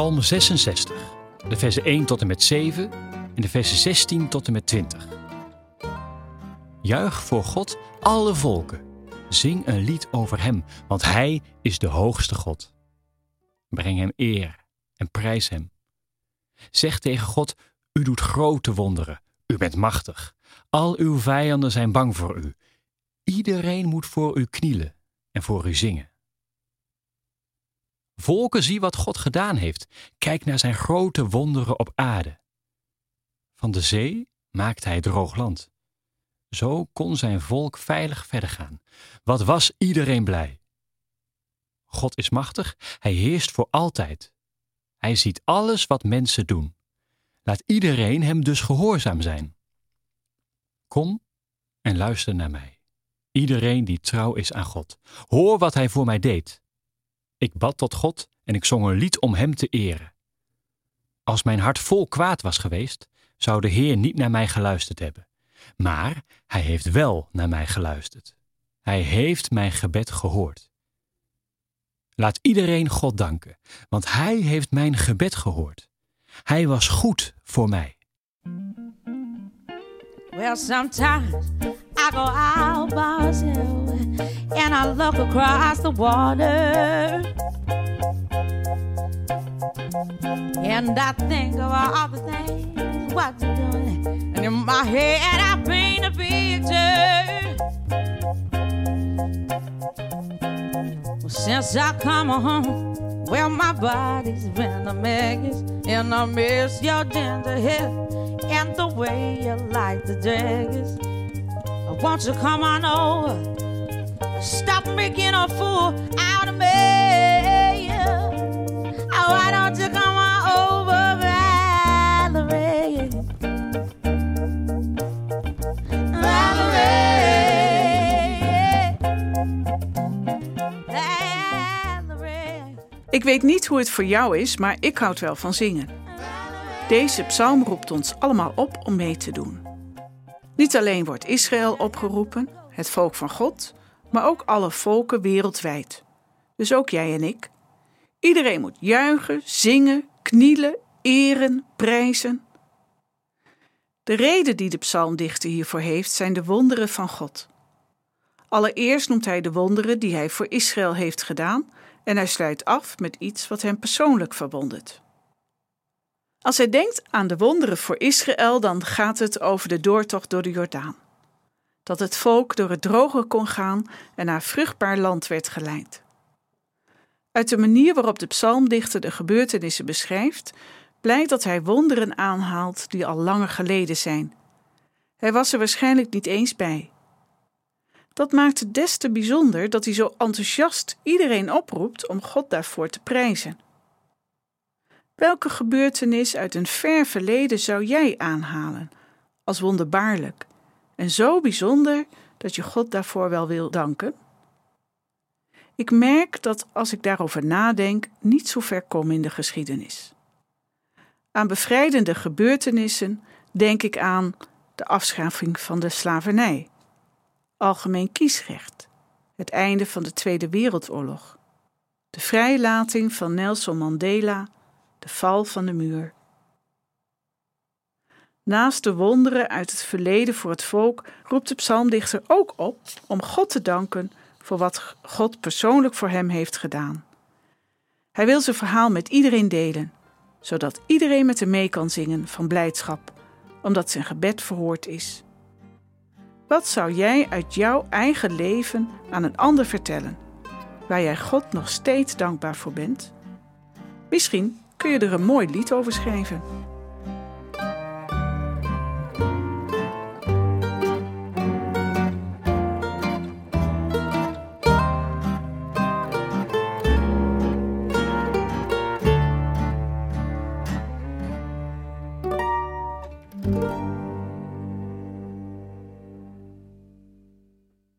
Psalm 66, de versen 1 tot en met 7 en de versen 16 tot en met 20. Juich voor God alle volken. Zing een lied over Hem, want Hij is de hoogste God. Breng Hem eer en prijs Hem. Zeg tegen God, U doet grote wonderen, U bent machtig. Al uw vijanden zijn bang voor U. Iedereen moet voor U knielen en voor U zingen. Volken, zie wat God gedaan heeft. Kijk naar zijn grote wonderen op aarde. Van de zee maakte hij droog land. Zo kon zijn volk veilig verder gaan. Wat was iedereen blij? God is machtig, hij heerst voor altijd. Hij ziet alles wat mensen doen. Laat iedereen hem dus gehoorzaam zijn. Kom en luister naar mij. Iedereen die trouw is aan God. Hoor wat hij voor mij deed. Ik bad tot God en ik zong een lied om Hem te eren. Als mijn hart vol kwaad was geweest, zou de Heer niet naar mij geluisterd hebben. Maar Hij heeft wel naar mij geluisterd. Hij heeft mijn gebed gehoord. Laat iedereen God danken, want Hij heeft mijn gebed gehoord. Hij was goed voor mij. Well, sometimes I go out by look across the water. And I think of all the things what you're doing. And in my head, I paint a picture. Well, since I come home, well, my body's been a mess. And I miss your gentle hair and the way you like the dress. Won't you come on over? Stop making a fool out of me. Oh, why don't you come on over. Ik weet niet hoe het voor jou is, maar ik houd wel van zingen. Deze psalm roept ons allemaal op om mee te doen. Niet alleen wordt Israël opgeroepen, het volk van God, maar ook alle volken wereldwijd. Dus ook jij en ik. Iedereen moet juichen, zingen, knielen, eren, prijzen. De reden die de psalmdichter hiervoor heeft zijn de wonderen van God. Allereerst noemt hij de wonderen die hij voor Israël heeft gedaan en hij sluit af met iets wat hem persoonlijk verwondert. Als hij denkt aan de wonderen voor Israël, dan gaat het over de doortocht door de Jordaan. Dat het volk door het droge kon gaan en naar vruchtbaar land werd geleid. Uit de manier waarop de psalmdichter de gebeurtenissen beschrijft, blijkt dat hij wonderen aanhaalt die al langer geleden zijn. Hij was er waarschijnlijk niet eens bij. Dat maakt het des te bijzonder dat hij zo enthousiast iedereen oproept om God daarvoor te prijzen. Welke gebeurtenis uit een ver verleden zou jij aanhalen als wonderbaarlijk en zo bijzonder dat je God daarvoor wel wil danken? Ik merk dat als ik daarover nadenk, niet zo ver kom in de geschiedenis. Aan bevrijdende gebeurtenissen denk ik aan de afschaffing van de slavernij, algemeen kiesrecht, het einde van de Tweede Wereldoorlog, de vrijlating van Nelson Mandela de val van de muur. Naast de wonderen uit het verleden voor het volk roept de psalmdichter ook op om God te danken voor wat God persoonlijk voor hem heeft gedaan. Hij wil zijn verhaal met iedereen delen, zodat iedereen met hem mee kan zingen van blijdschap, omdat zijn gebed verhoord is. Wat zou jij uit jouw eigen leven aan een ander vertellen, waar jij God nog steeds dankbaar voor bent? Misschien kun je er een mooi lied over schrijven.